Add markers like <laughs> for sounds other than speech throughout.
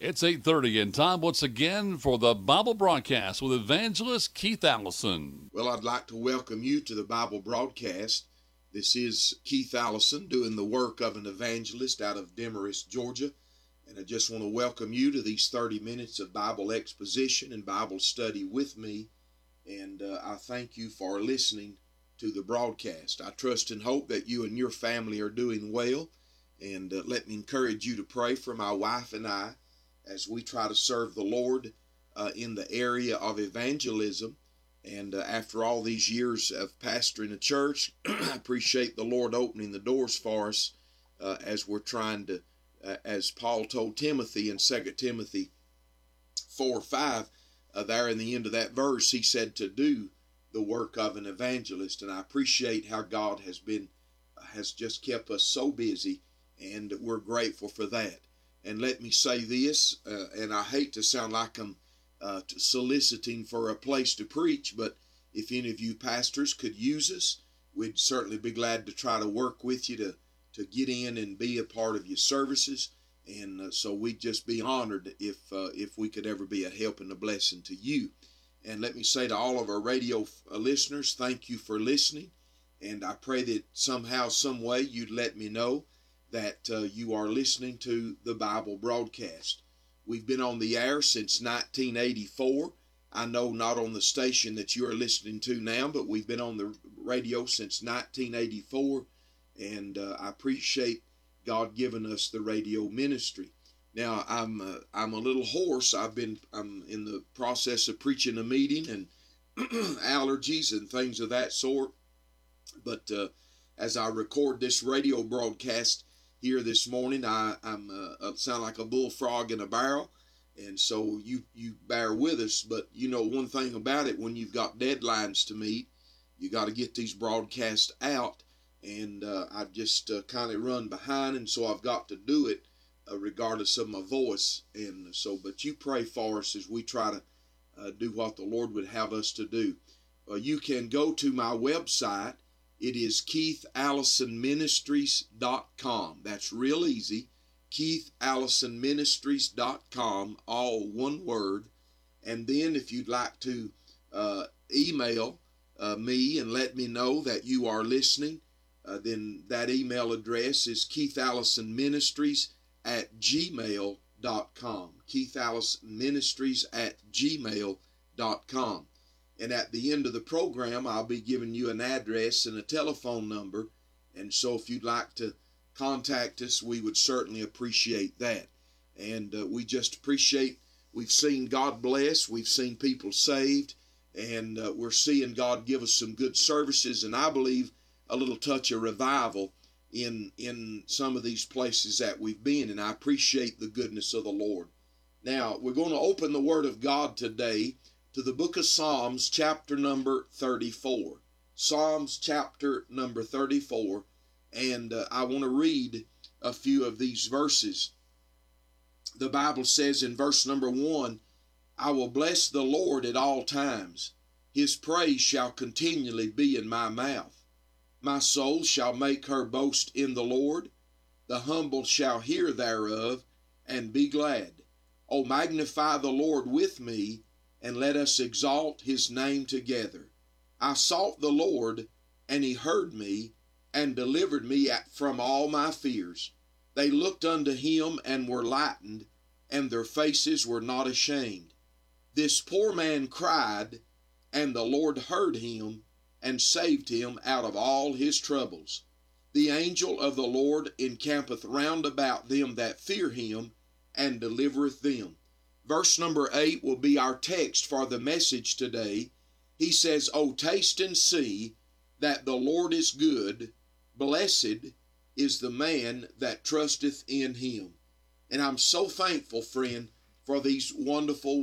It's 8:30 and time once again for the Bible broadcast with evangelist Keith Allison. Well, I'd like to welcome you to the Bible broadcast. This is Keith Allison doing the work of an evangelist out of Demorest, Georgia. And I just want to welcome you to these 30 minutes of Bible exposition and Bible study with me. And uh, I thank you for listening to the broadcast. I trust and hope that you and your family are doing well. And uh, let me encourage you to pray for my wife and I as we try to serve the Lord uh, in the area of evangelism. And uh, after all these years of pastoring a church, <clears throat> I appreciate the Lord opening the doors for us uh, as we're trying to, uh, as Paul told Timothy in 2 Timothy 4 5, uh, there in the end of that verse, he said to do the work of an evangelist. And I appreciate how God has been, has just kept us so busy, and we're grateful for that. And let me say this, uh, and I hate to sound like I'm uh, soliciting for a place to preach, but if any of you pastors could use us, we'd certainly be glad to try to work with you to, to get in and be a part of your services. And uh, so we'd just be honored if uh, if we could ever be a help and a blessing to you. And let me say to all of our radio uh, listeners, thank you for listening. And I pray that somehow, some way, you'd let me know that uh, you are listening to the Bible broadcast. We've been on the air since 1984. I know not on the station that you are listening to now, but we've been on the radio since 1984, and uh, I appreciate God giving us the radio ministry. Now I'm uh, I'm a little hoarse. I've been I'm in the process of preaching a meeting and <clears throat> allergies and things of that sort. But uh, as I record this radio broadcast, here this morning. I, I'm uh, uh, sound like a bullfrog in a barrel, and so you you bear with us. But you know one thing about it: when you've got deadlines to meet, you got to get these broadcasts out, and uh, I just uh, kind of run behind, and so I've got to do it uh, regardless of my voice. And so, but you pray for us as we try to uh, do what the Lord would have us to do. you can go to my website it is keithallisonministries.com. That's real easy. keithallisonministries.com, all one word. And then if you'd like to uh, email uh, me and let me know that you are listening, uh, then that email address is keithallisonministries at gmail.com. keithallisonministries at gmail.com. And at the end of the program, I'll be giving you an address and a telephone number. And so if you'd like to contact us, we would certainly appreciate that. And uh, we just appreciate, we've seen God bless, we've seen people saved, and uh, we're seeing God give us some good services. And I believe a little touch of revival in in some of these places that we've been and I appreciate the goodness of the Lord. Now, we're going to open the word of God today to the book of Psalms, chapter number 34. Psalms, chapter number 34. And uh, I want to read a few of these verses. The Bible says in verse number 1 I will bless the Lord at all times, his praise shall continually be in my mouth. My soul shall make her boast in the Lord. The humble shall hear thereof and be glad. O magnify the Lord with me and let us exalt his name together. I sought the Lord, and he heard me, and delivered me from all my fears. They looked unto him and were lightened, and their faces were not ashamed. This poor man cried, and the Lord heard him, and saved him out of all his troubles. The angel of the Lord encampeth round about them that fear him, and delivereth them. Verse number 8 will be our text for the message today. He says, Oh, taste and see that the Lord is good. Blessed is the man that trusteth in him. And I'm so thankful, friend, for these wonderful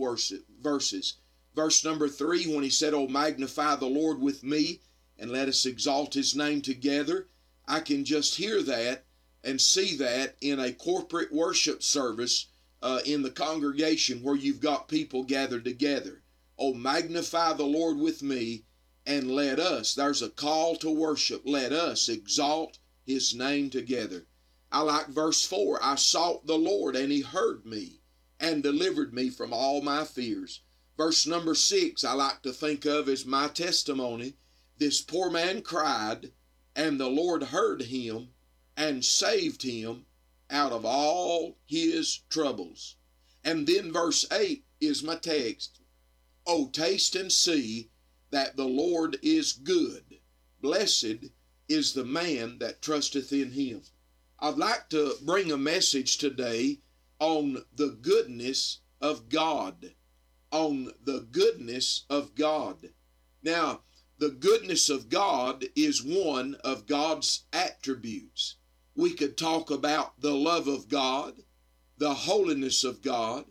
verses. Verse number 3, when he said, Oh, magnify the Lord with me, and let us exalt his name together, I can just hear that and see that in a corporate worship service uh, in the congregation where you've got people gathered together. Oh, magnify the Lord with me and let us, there's a call to worship, let us exalt his name together. I like verse 4 I sought the Lord and he heard me and delivered me from all my fears. Verse number six, I like to think of as my testimony. This poor man cried, and the Lord heard him and saved him out of all his troubles. And then verse 8 is my text. Oh, taste and see that the Lord is good. Blessed is the man that trusteth in him. I'd like to bring a message today on the goodness of God. On the goodness of God. Now, the goodness of God is one of God's attributes. We could talk about the love of God, the holiness of God,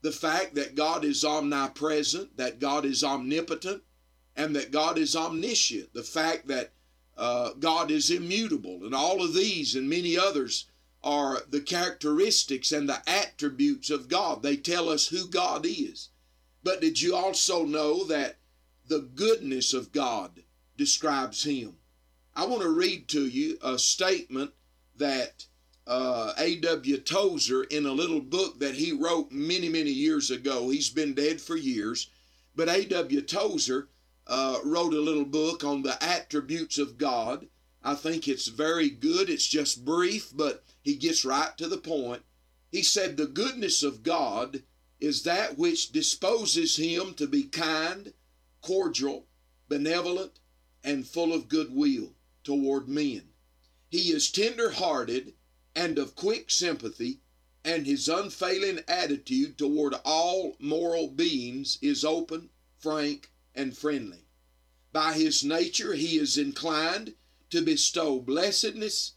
the fact that God is omnipresent, that God is omnipotent, and that God is omniscient, the fact that uh, God is immutable, and all of these and many others are the characteristics and the attributes of God. They tell us who God is. But did you also know that the goodness of God describes Him? I want to read to you a statement that uh, A.W. Tozer, in a little book that he wrote many, many years ago, he's been dead for years, but A.W. Tozer uh, wrote a little book on the attributes of God. I think it's very good. It's just brief, but he gets right to the point. He said, The goodness of God is that which disposes him to be kind, cordial, benevolent, and full of goodwill toward men. He is tender hearted and of quick sympathy, and his unfailing attitude toward all moral beings is open, frank, and friendly. By his nature, he is inclined to bestow blessedness,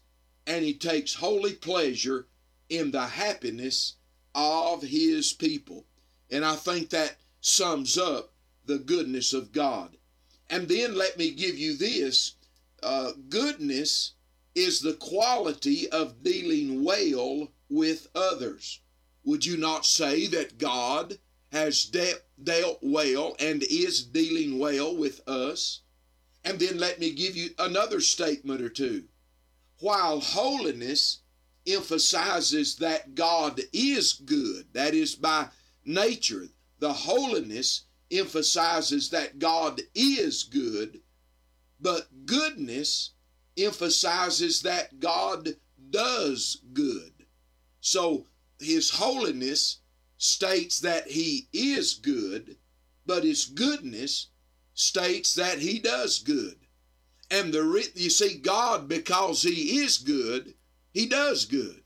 and he takes holy pleasure in the happiness of his people. And I think that sums up the goodness of God. And then let me give you this uh, goodness is the quality of dealing well with others. Would you not say that God has de- dealt well and is dealing well with us? And then let me give you another statement or two. While holiness emphasizes that God is good, that is by nature, the holiness emphasizes that God is good, but goodness emphasizes that God does good. So his holiness states that he is good, but his goodness states that he does good. And the you see God because he is good, he does good.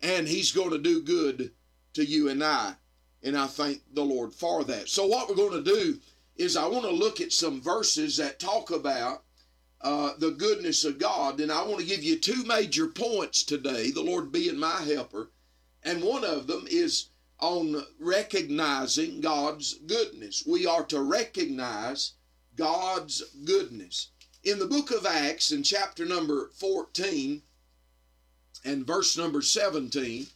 And he's going to do good to you and I. And I thank the Lord for that. So what we're going to do is I want to look at some verses that talk about uh, the goodness of God. And I want to give you two major points today, the Lord being my helper. And one of them is on recognizing God's goodness. We are to recognize God's goodness. In the book of Acts, in chapter number 14 and verse number 17,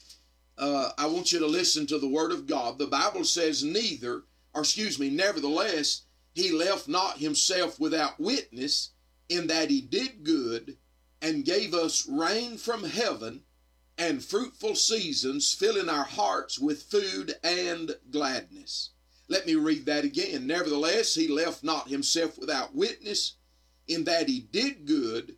uh, I want you to listen to the word of God. The Bible says, Neither, or excuse me, nevertheless, he left not himself without witness in that he did good and gave us rain from heaven and fruitful seasons, filling our hearts with food and gladness. Let me read that again. Nevertheless, he left not himself without witness, in that he did good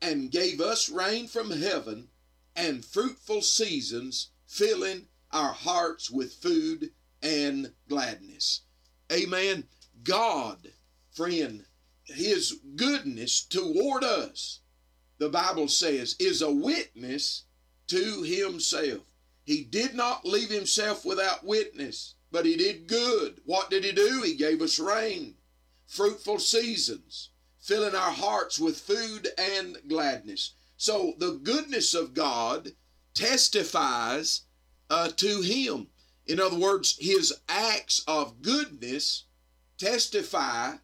and gave us rain from heaven and fruitful seasons, filling our hearts with food and gladness. Amen. God, friend, his goodness toward us, the Bible says, is a witness to himself. He did not leave himself without witness, but he did good. What did he do? He gave us rain, fruitful seasons, filling our hearts with food and gladness. So the goodness of God testifies uh, to him. In other words, his acts of goodness testify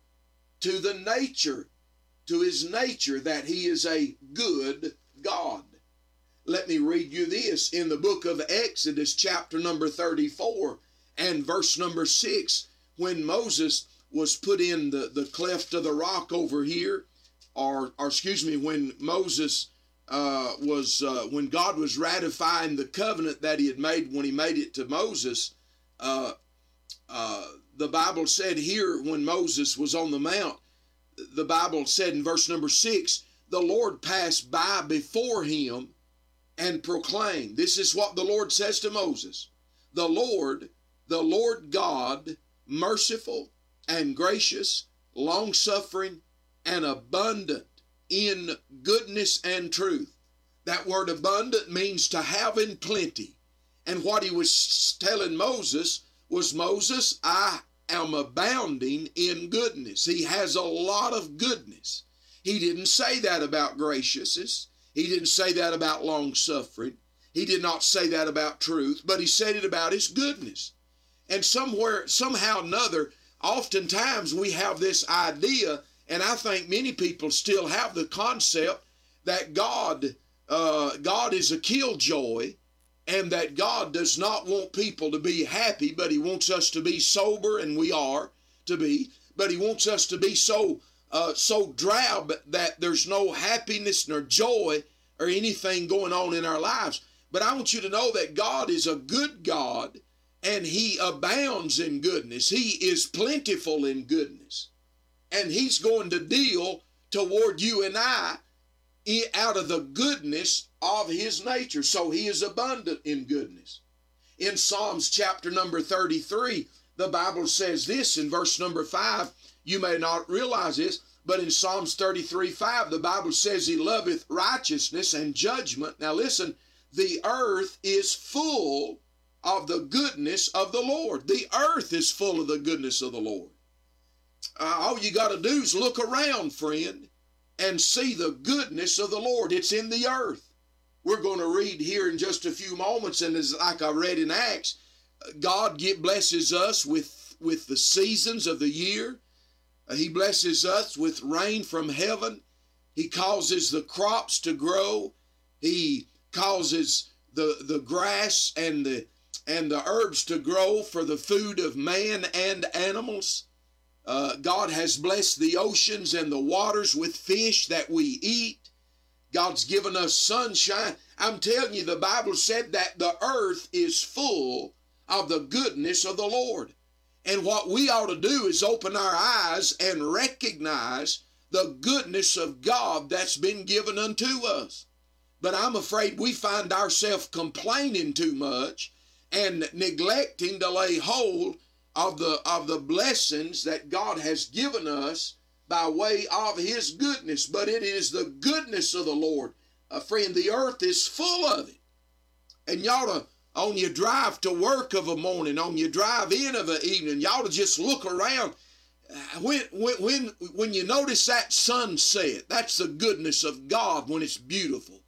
to the nature, to his nature, that he is a good God. Let me read you this in the book of Exodus, chapter number 34 and verse number 6. When Moses was put in the, the cleft of the rock over here, or, or excuse me, when Moses uh, was uh, when God was ratifying the covenant that He had made when He made it to Moses. Uh, uh, the Bible said here when Moses was on the mount, the Bible said in verse number six, the Lord passed by before him and proclaimed. This is what the Lord says to Moses The Lord, the Lord God, merciful and gracious, long suffering, and abundant in goodness and truth. That word abundant means to have in plenty. And what he was telling Moses was Moses, I am abounding in goodness. He has a lot of goodness. He didn't say that about graciousness. He didn't say that about long suffering. He did not say that about truth, but he said it about his goodness. And somewhere, somehow another, oftentimes we have this idea, and I think many people still have the concept that God, uh, God is a killjoy, and that God does not want people to be happy, but He wants us to be sober, and we are to be. But He wants us to be so uh, so drab that there's no happiness nor joy or anything going on in our lives. But I want you to know that God is a good God and He abounds in goodness. He is plentiful in goodness. And He's going to deal toward you and I out of the goodness of His nature. So He is abundant in goodness. In Psalms chapter number 33, the Bible says this in verse number 5. You may not realize this, but in Psalms 33 5, the Bible says, He loveth righteousness and judgment. Now listen, the earth is full of the goodness of the Lord. The earth is full of the goodness of the Lord. Uh, all you got to do is look around, friend, and see the goodness of the Lord. It's in the earth. We're going to read here in just a few moments, and as like I read in Acts, God get, blesses us with, with the seasons of the year. He blesses us with rain from heaven. He causes the crops to grow. He causes the, the grass and the and the herbs to grow for the food of man and animals. Uh, God has blessed the oceans and the waters with fish that we eat. God's given us sunshine. I'm telling you, the Bible said that the earth is full of the goodness of the Lord. And what we ought to do is open our eyes and recognize the goodness of God that's been given unto us. But I'm afraid we find ourselves complaining too much and neglecting to lay hold of the of the blessings that God has given us by way of his goodness but it is the goodness of the Lord. Uh, friend the earth is full of it. And y'all to on your drive to work of a morning on your drive in of an evening y'all to just look around. Uh, when, when when when you notice that sunset that's the goodness of God when it's beautiful.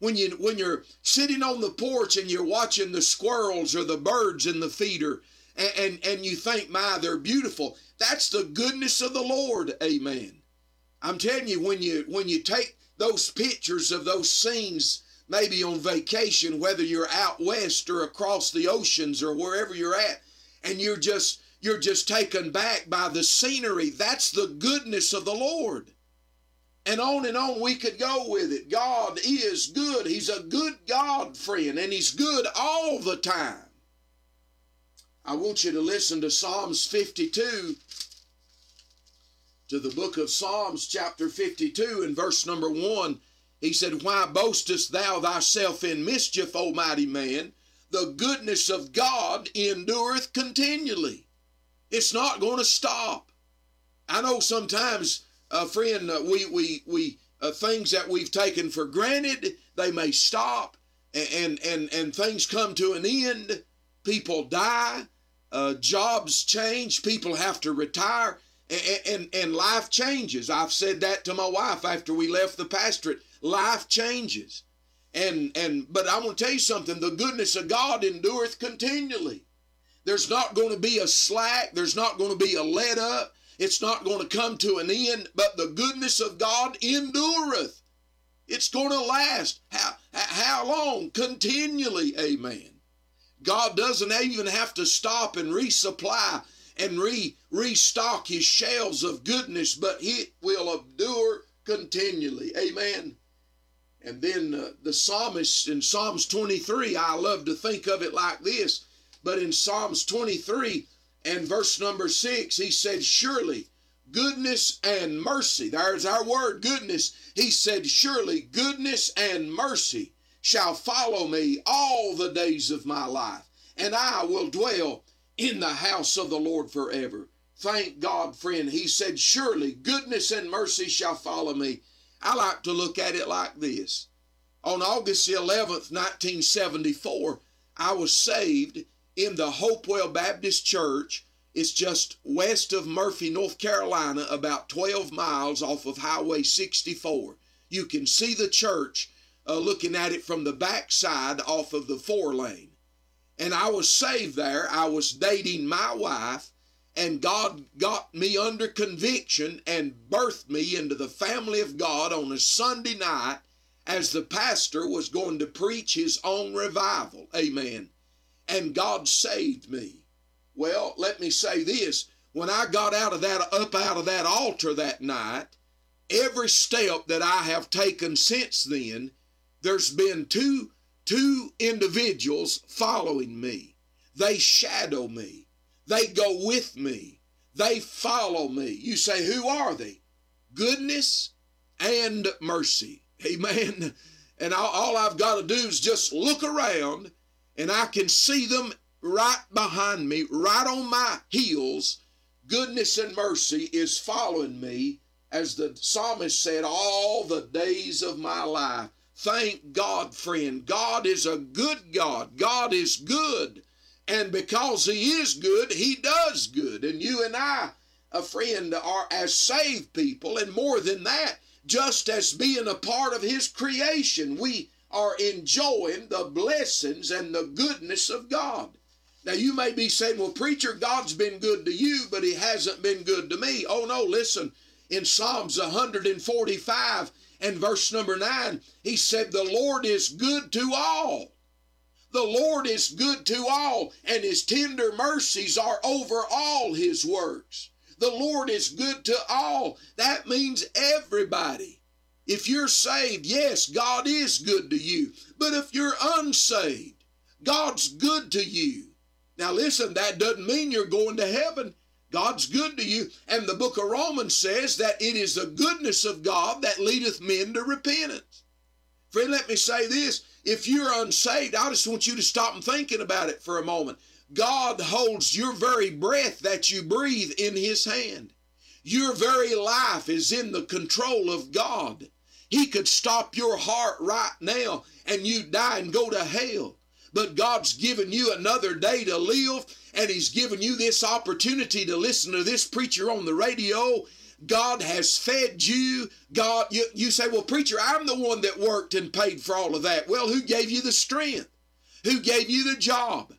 When you when you're sitting on the porch and you're watching the squirrels or the birds in the feeder and, and, and you think, my, they're beautiful. That's the goodness of the Lord. Amen. I'm telling you, when you when you take those pictures of those scenes, maybe on vacation, whether you're out west or across the oceans or wherever you're at, and you're just you're just taken back by the scenery, that's the goodness of the Lord. And on and on we could go with it. God is good. He's a good God, friend, and He's good all the time. I want you to listen to Psalms 52, to the book of Psalms, chapter 52, and verse number 1. He said, Why boastest thou thyself in mischief, O mighty man? The goodness of God endureth continually. It's not going to stop. I know sometimes uh, friend, uh, we we we uh, things that we've taken for granted they may stop, and and and things come to an end. People die, uh, jobs change, people have to retire, and, and and life changes. I've said that to my wife after we left the pastorate. Life changes, and and but I want to tell you something. The goodness of God endureth continually. There's not going to be a slack. There's not going to be a let up. It's not going to come to an end, but the goodness of God endureth. It's going to last. How, how long? Continually. Amen. God doesn't even have to stop and resupply and re, restock his shelves of goodness, but it will endure continually. Amen. And then uh, the psalmist in Psalms 23, I love to think of it like this, but in Psalms 23 and verse number 6, he said, Surely goodness and mercy, there's our word, goodness. He said, Surely goodness and mercy shall follow me all the days of my life, and I will dwell in the house of the Lord forever. Thank God, friend. He said, Surely goodness and mercy shall follow me. I like to look at it like this. On August the 11th, 1974, I was saved in the Hopewell Baptist Church. It's just west of Murphy, North Carolina, about 12 miles off of Highway 64. You can see the church uh, looking at it from the backside off of the four lane. And I was saved there. I was dating my wife, and God got me under conviction and birthed me into the family of God on a Sunday night as the pastor was going to preach his own revival. Amen. And God saved me. Well, let me say this. When I got out of that up out of that altar that night, every step that I have taken since then there's been two two individuals following me. They shadow me. They go with me. They follow me. You say, who are they? Goodness and mercy. Amen. <laughs> And all, I've got to do is just look around and I can see them right behind me, right on my heels. Goodness and mercy is following me, as the psalmist said, all the days of my life. Thank God, friend. God is a good God. God is good. And because He is good, He does good. And you and I, a friend, are as saved people, and more than that, just as being a part of His creation, we are enjoying the blessings and the goodness of God. Now, you may be saying, well, preacher, God's been good to you, but He hasn't been good to me. Oh, no, listen. In Psalms 145, and verse number 9, he said, The Lord is good to all. The Lord is good to all, and his tender mercies are over all his works. The Lord is good to all. That means everybody. If you're saved, yes, God is good to you. But if you're unsaved, God's good to you. Now, listen, that doesn't mean you're going to heaven. God's good to you. And the book of Romans says that it is the goodness of God that leadeth men to repentance. Friend, let me say this. If you're unsaved, I just want you to stop and thinking about it for a moment. God holds your very breath that you breathe in His hand. Your very life is in the control of God. He could stop your heart right now and you'd die and go to hell. But God's given you another day to live and He's given you this opportunity to listen to this preacher on the radio. God has fed you. God, you, you say, well, preacher, I'm the one that worked and paid for all of that. Well, who gave you the strength? Who gave you the job?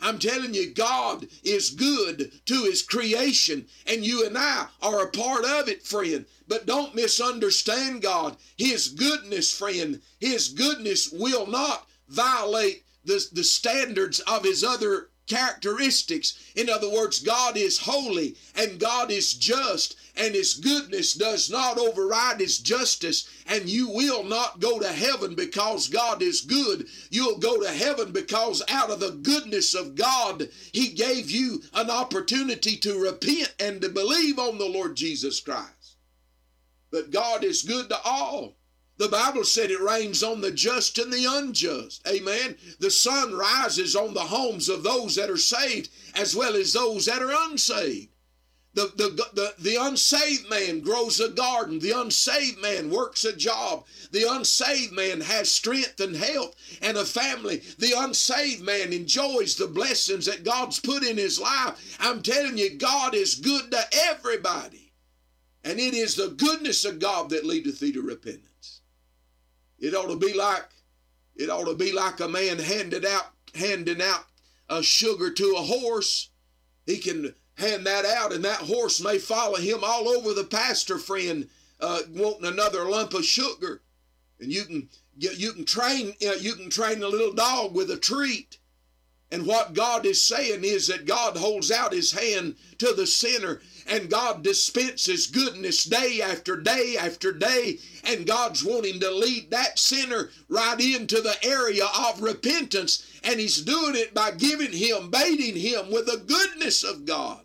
I'm telling you, God is good to His creation, and you and I are a part of it, friend. But don't misunderstand God. His goodness, friend, His goodness will not violate the, the standards of His other characteristics. In other words, God is holy and God is just, and His goodness does not override His justice. And you will not go to heaven because God is good. You'll go to heaven because out of the goodness of God, He gave you an opportunity to repent and to believe on the Lord Jesus Christ. But God is good to all. The Bible said it rains on the just and the unjust. Amen. The sun rises on the homes of those that are saved as well as those that are unsaved. The, the, the, the unsaved man grows a garden. The unsaved man works a job. The unsaved man has strength and health and a family. The unsaved man enjoys the blessings that God's put in his life. I'm telling you, God is good to everybody. And it is the goodness of God that leadeth thee to repentance. It ought to be like it ought to be like a man handed out handing out a sugar to a horse. He can hand that out, and that horse may follow him all over the pasture, friend, uh, wanting another lump of sugar. And you can you can train you, know, you can train a little dog with a treat, And what God is saying is that God holds out his hand to the sinner and God dispenses goodness day after day after day. And God's wanting to lead that sinner right into the area of repentance. And He's doing it by giving him, baiting him with the goodness of God.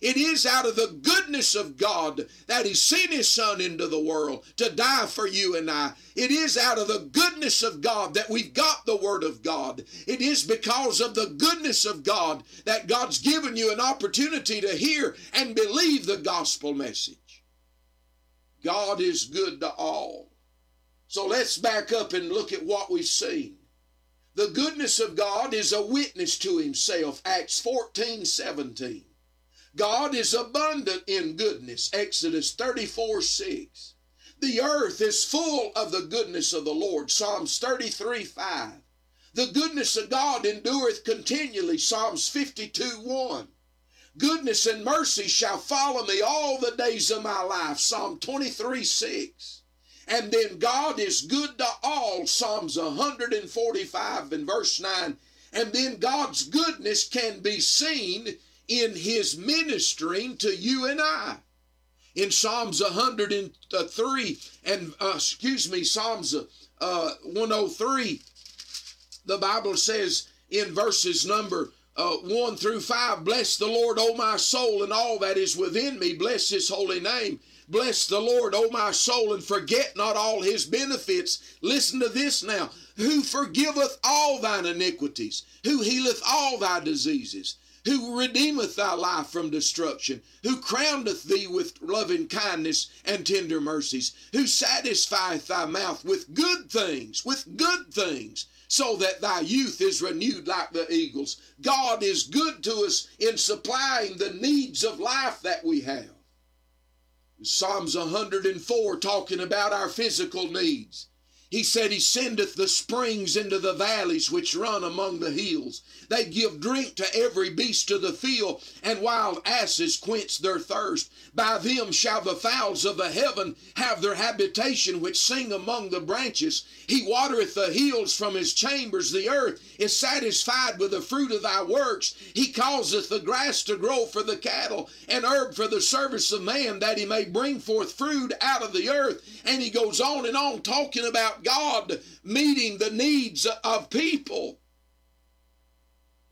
It is out of the goodness of God that He sent His Son into the world to die for you and I. It is out of the goodness of God that we've got the Word of God. It is because of the goodness of God that God's given you an opportunity to hear and believe the gospel message. God is good to all. So let's back up and look at what we've seen. The goodness of God is a witness to Himself, Acts 14 17. God is abundant in goodness. Exodus 34 6. The earth is full of the goodness of the Lord. Psalms 33 5. The goodness of God endureth continually. Psalms 52 1. Goodness and mercy shall follow me all the days of my life. Psalm 23 6. And then God is good to all. Psalms 145 and verse 9. And then God's goodness can be seen in his ministering to you and I. In Psalms 103 and, uh, excuse me, Psalms uh, 103, the Bible says in verses number uh, 1 through 5 Bless the Lord, O my soul, and all that is within me. Bless his holy name. Bless the Lord, O my soul, and forget not all his benefits. Listen to this now. Who forgiveth all thine iniquities, who healeth all thy diseases who redeemeth thy life from destruction, who crowneth thee with loving kindness and tender mercies, who satisfieth thy mouth with good things, with good things, so that thy youth is renewed like the eagles. God is good to us in supplying the needs of life that we have. Psalms 104 talking about our physical needs. He said, He sendeth the springs into the valleys which run among the hills. They give drink to every beast of the field, and wild asses quench their thirst. By them shall the fowls of the heaven have their habitation, which sing among the branches. He watereth the hills from his chambers. The earth is satisfied with the fruit of thy works. He causeth the grass to grow for the cattle, and herb for the service of man, that he may bring forth fruit out of the earth. And he goes on and on talking about God meeting the needs of people.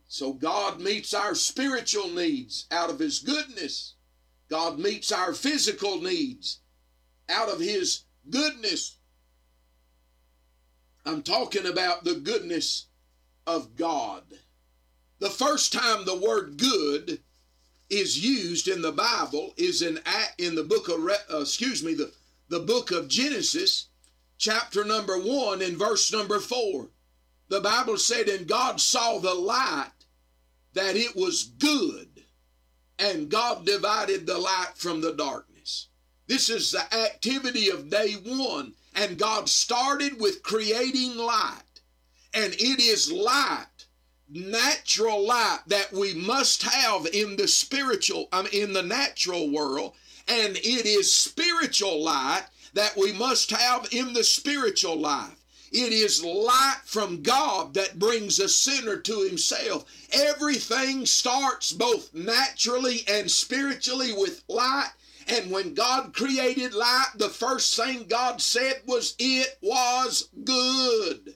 So God meets our spiritual needs out of His goodness. God meets our physical needs out of His goodness. I'm talking about the goodness of God. The first time the word good is used in the Bible is in in the book of uh, excuse me the the book of Genesis chapter number 1 and verse number 4. The Bible said, And God saw the light that it was good, and God divided the light from the darkness. This is the activity of day one, and God started with creating light. And it is light, natural light that we must have in the spiritual, I mean, in the natural world, and it is spiritual light that we must have in the spiritual life. It is light from God that brings a sinner to himself. Everything starts both naturally and spiritually with light. And when God created light, the first thing God said was, It was good.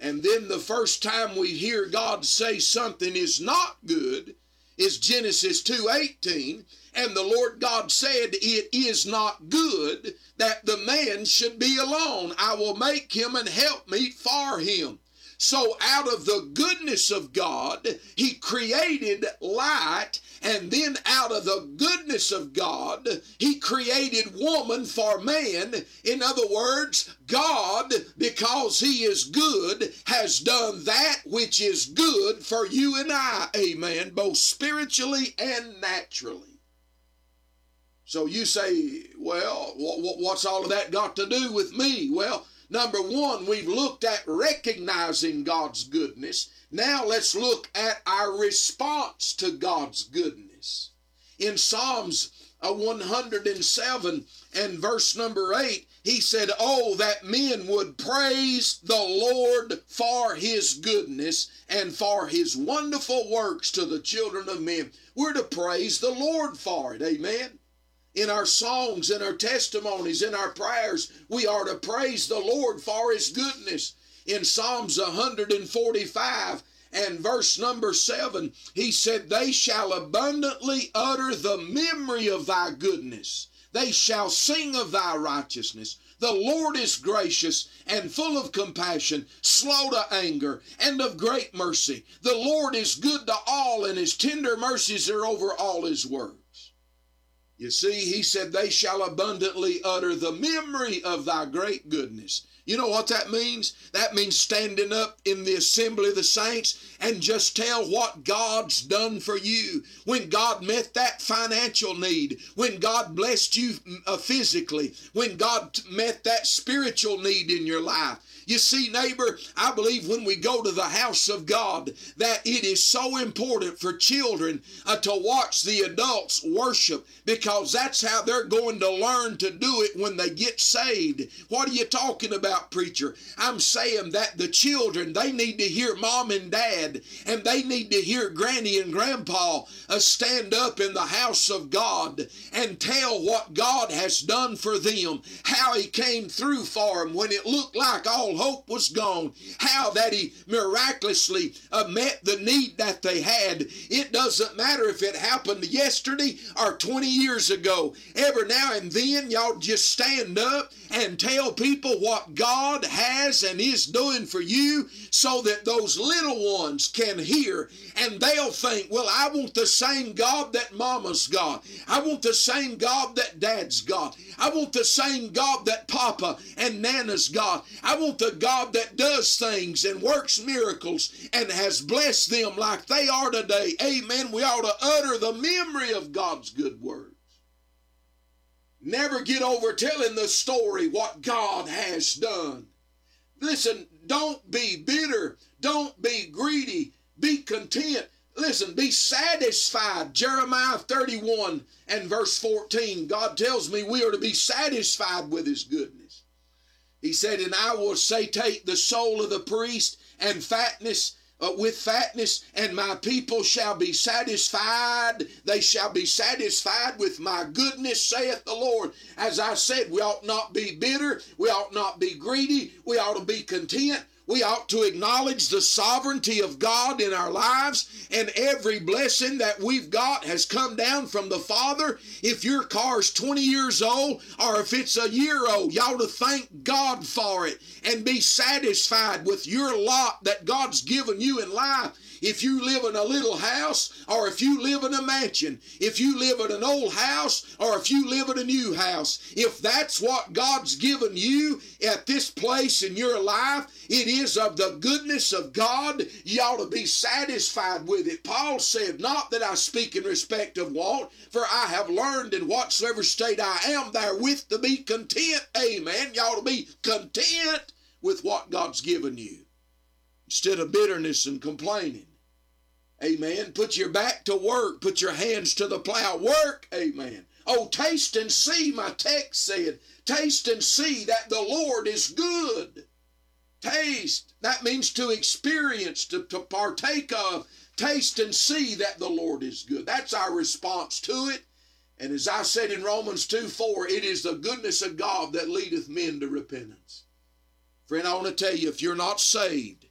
And then the first time we hear God say something is not good is Genesis 2:18 and the Lord God said, It is not good that the man should be alone. I will make him an helpmeet for him. So, out of the goodness of God, He created light, and then out of the goodness of God, He created woman for man. In other words, God, because He is good, has done that which is good for you and I. Amen. Both spiritually and naturally. So you say, well, what's all of that got to do with me? Well, number one, we've looked at recognizing God's goodness. Now let's look at our response to God's goodness. In Psalms uh, 107 and verse number 8, he said, Oh, that men would praise the Lord for his goodness and for his wonderful works to the children of men. We're to praise the Lord for it. Amen. In our songs, in our testimonies, in our prayers, we are to praise the Lord for his goodness. In Psalms 145, and verse number seven, he said, They shall abundantly utter the memory of thy goodness. They shall sing of thy righteousness. The Lord is gracious and full of compassion, slow to anger, and of great mercy. The Lord is good to all, and his tender mercies are over all his works. You see, he said, They shall abundantly utter the memory of thy great goodness. You know what that means? That means standing up in the assembly of the saints and just tell what God's done for you. When God met that financial need, when God blessed you uh, physically, when God met that spiritual need in your life. You see, neighbor, I believe when we go to the house of God that it is so important for children uh, to watch the adults worship because that's how they're going to learn to do it when they get saved. What are you talking about, preacher? I'm saying that the children, they need to hear mom and dad and they need to hear granny and grandpa uh, stand up in the house of God and tell what God has done for them, how he came through for them when it looked like all hope was gone, how that He miraculously uh, met the need that they had. It doesn't matter if it happened yesterday or 20 years ago. Every now and then, y'all just stand up and tell people what God has and is doing for you so that those little ones can hear and they'll think, well, I want the same God that mama's got. I want the same God that dad's got. I want the same God that papa and nana's got. I want the God that does things and works miracles and has blessed them like they are today. Amen. We ought to utter the memory of God's good words. Never get over telling the story what God has done. Listen, don't be bitter. Don't be greedy. Be content. Listen, be satisfied. Jeremiah 31 and verse 14. God tells me we are to be satisfied with His goodness. He said, And I will satiate the soul of the priest and fatness uh, with fatness, and my people shall be satisfied. They shall be satisfied with my goodness, saith the Lord. As I said, we ought not be bitter, we ought not be greedy, we ought to be content. We ought to acknowledge the sovereignty of God in our lives, and every blessing that we've got has come down from the Father. If your car's 20 years old or if it's a year old, you ought to thank God for it and be satisfied with your lot that God's given you in life if you live in a little house or if you live in a mansion, if you live in an old house or if you live in a new house, if that's what God's given you at this place in your life, it is of the goodness of God. You ought to be satisfied with it. Paul said, Not that I speak in respect of want, for I have learned in whatsoever state I am therewith to be content. Amen. You ought to be content with what God's given you instead of bitterness and complaining. Amen. Put your back to work. Put your hands to the plow. Work. Amen. Oh, taste and see, my text said. Taste and see that the Lord is good. Taste. That means to experience, to, to partake of. Taste and see that the Lord is good. That's our response to it. And as I said in Romans 2 4, it is the goodness of God that leadeth men to repentance. Friend, I want to tell you, if you're not saved,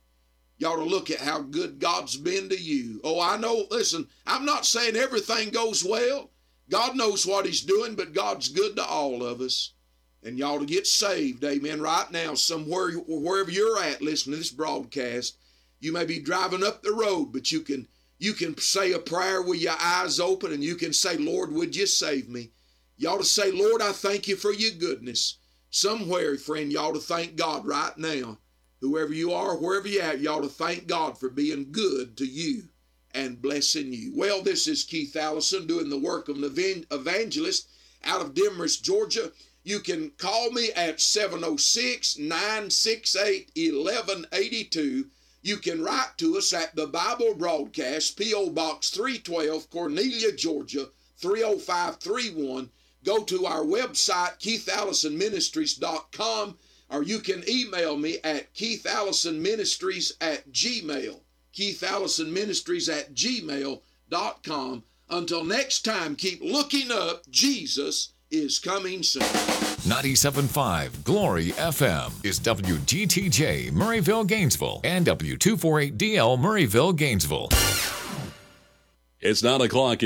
you ought to look at how good God's been to you. Oh, I know, listen, I'm not saying everything goes well. God knows what He's doing, but God's good to all of us. And you ought to get saved, amen, right now, somewhere, wherever you're at listening to this broadcast. You may be driving up the road, but you can you can say a prayer with your eyes open and you can say, Lord, would you save me? You ought to say, Lord, I thank you for your goodness. Somewhere, friend, you ought to thank God right now whoever you are, wherever you're at, you ought to thank God for being good to you and blessing you. Well, this is Keith Allison doing the work of an evangelist out of Demorest, Georgia. You can call me at 706 968 1182. You can write to us at the Bible Broadcast, P.O. Box 312, Cornelia, Georgia 30531. Go to our website, keithallisonministries.com, or you can email me at keithallisonministries at gmail. keithallisonministries at gmail.com. Until next time, keep looking up. Jesus is coming soon. 97.5 Glory FM is WGTJ Murrayville, Gainesville, and W248DL Murrayville, Gainesville. It's 9 o'clock in